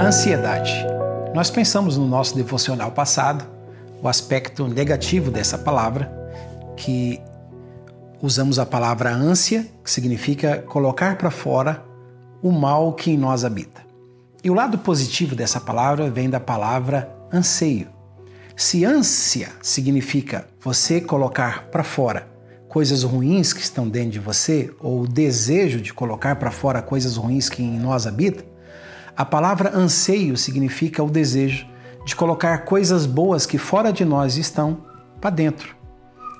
Ansiedade. Nós pensamos no nosso devocional passado o aspecto negativo dessa palavra, que usamos a palavra ânsia, que significa colocar para fora o mal que em nós habita. E o lado positivo dessa palavra vem da palavra anseio. Se ânsia significa você colocar para fora coisas ruins que estão dentro de você, ou o desejo de colocar para fora coisas ruins que em nós habita, a palavra anseio significa o desejo de colocar coisas boas que fora de nós estão para dentro.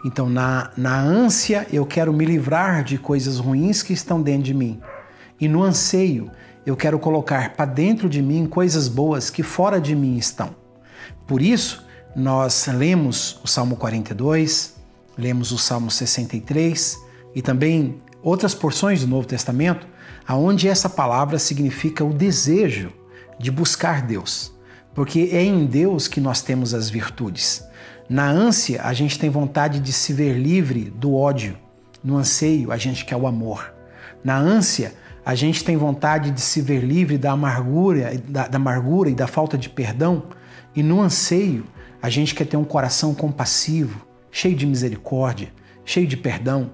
Então, na, na ânsia, eu quero me livrar de coisas ruins que estão dentro de mim. E no anseio, eu quero colocar para dentro de mim coisas boas que fora de mim estão. Por isso, nós lemos o Salmo 42, lemos o Salmo 63 e também outras porções do Novo Testamento, aonde essa palavra significa o desejo de buscar Deus, porque é em Deus que nós temos as virtudes. Na ânsia, a gente tem vontade de se ver livre do ódio. No anseio, a gente quer o amor. Na ânsia, a gente tem vontade de se ver livre da amargura, da, da amargura e da falta de perdão. E no anseio, a gente quer ter um coração compassivo, cheio de misericórdia, cheio de perdão.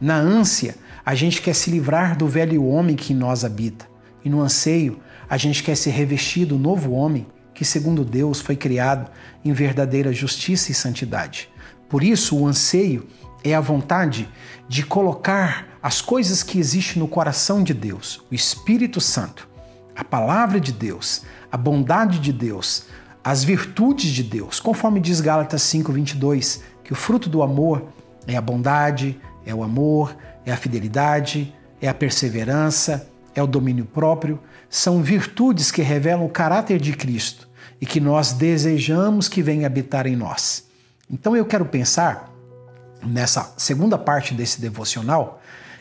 Na ânsia, a gente quer se livrar do velho homem que em nós habita. E no anseio, a gente quer ser revestido do novo homem que, segundo Deus, foi criado em verdadeira justiça e santidade. Por isso, o anseio é a vontade de colocar as coisas que existem no coração de Deus, o Espírito Santo, a palavra de Deus, a bondade de Deus, as virtudes de Deus, conforme diz Gálatas 5:22, que o fruto do amor é a bondade, é o amor, é a fidelidade, é a perseverança, é o domínio próprio, são virtudes que revelam o caráter de Cristo e que nós desejamos que venha habitar em nós. Então eu quero pensar nessa segunda parte desse devocional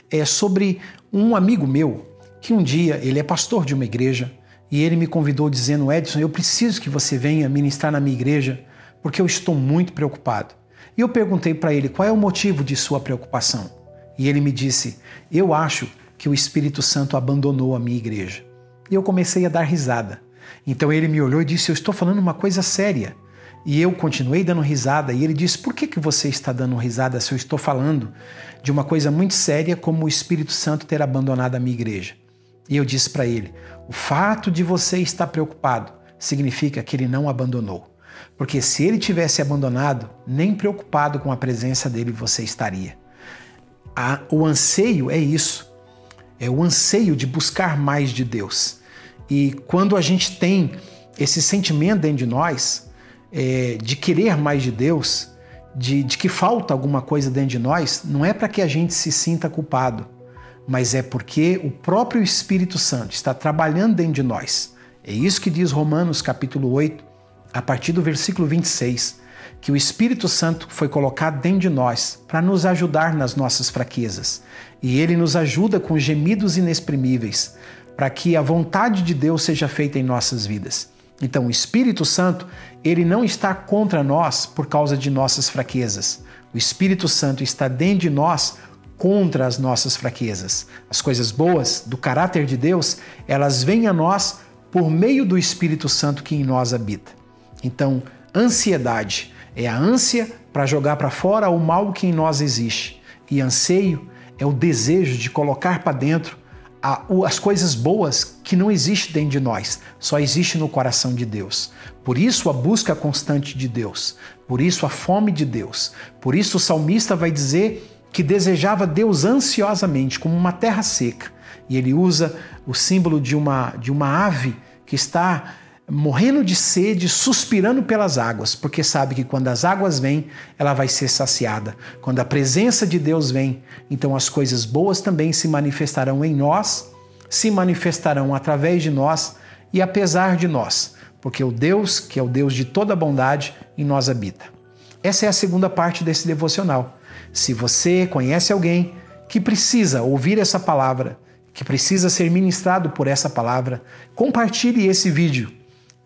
é sobre um amigo meu que um dia ele é pastor de uma igreja e ele me convidou dizendo: Edson, eu preciso que você venha ministrar na minha igreja porque eu estou muito preocupado. E eu perguntei para ele qual é o motivo de sua preocupação. E ele me disse: Eu acho que o Espírito Santo abandonou a minha igreja. E eu comecei a dar risada. Então ele me olhou e disse: Eu estou falando uma coisa séria. E eu continuei dando risada. E ele disse: Por que, que você está dando risada se eu estou falando de uma coisa muito séria como o Espírito Santo ter abandonado a minha igreja? E eu disse para ele: O fato de você estar preocupado significa que ele não abandonou. Porque se ele tivesse abandonado, nem preocupado com a presença dele você estaria. o anseio é isso. É o anseio de buscar mais de Deus. E quando a gente tem esse sentimento dentro de nós, é, de querer mais de Deus, de, de que falta alguma coisa dentro de nós, não é para que a gente se sinta culpado, mas é porque o próprio Espírito Santo está trabalhando dentro de nós. É isso que diz Romanos capítulo 8, a partir do versículo 26, que o Espírito Santo foi colocado dentro de nós para nos ajudar nas nossas fraquezas. E ele nos ajuda com gemidos inexprimíveis, para que a vontade de Deus seja feita em nossas vidas. Então, o Espírito Santo, ele não está contra nós por causa de nossas fraquezas. O Espírito Santo está dentro de nós contra as nossas fraquezas. As coisas boas do caráter de Deus, elas vêm a nós por meio do Espírito Santo que em nós habita. Então, ansiedade é a ânsia para jogar para fora o mal que em nós existe. E anseio é o desejo de colocar para dentro as coisas boas que não existem dentro de nós, só existe no coração de Deus. Por isso a busca constante de Deus, por isso a fome de Deus. Por isso o salmista vai dizer que desejava Deus ansiosamente, como uma terra seca. E ele usa o símbolo de uma, de uma ave que está morrendo de sede, suspirando pelas águas, porque sabe que quando as águas vêm, ela vai ser saciada. Quando a presença de Deus vem, então as coisas boas também se manifestarão em nós, se manifestarão através de nós e apesar de nós, porque o Deus, que é o Deus de toda bondade, em nós habita. Essa é a segunda parte desse devocional. Se você conhece alguém que precisa ouvir essa palavra, que precisa ser ministrado por essa palavra, compartilhe esse vídeo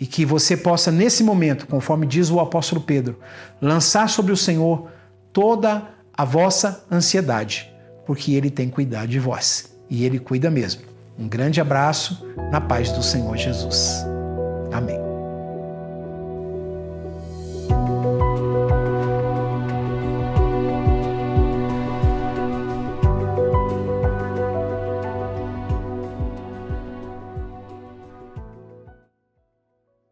e que você possa, nesse momento, conforme diz o apóstolo Pedro, lançar sobre o Senhor toda a vossa ansiedade, porque Ele tem cuidado de vós e Ele cuida mesmo. Um grande abraço, na paz do Senhor Jesus.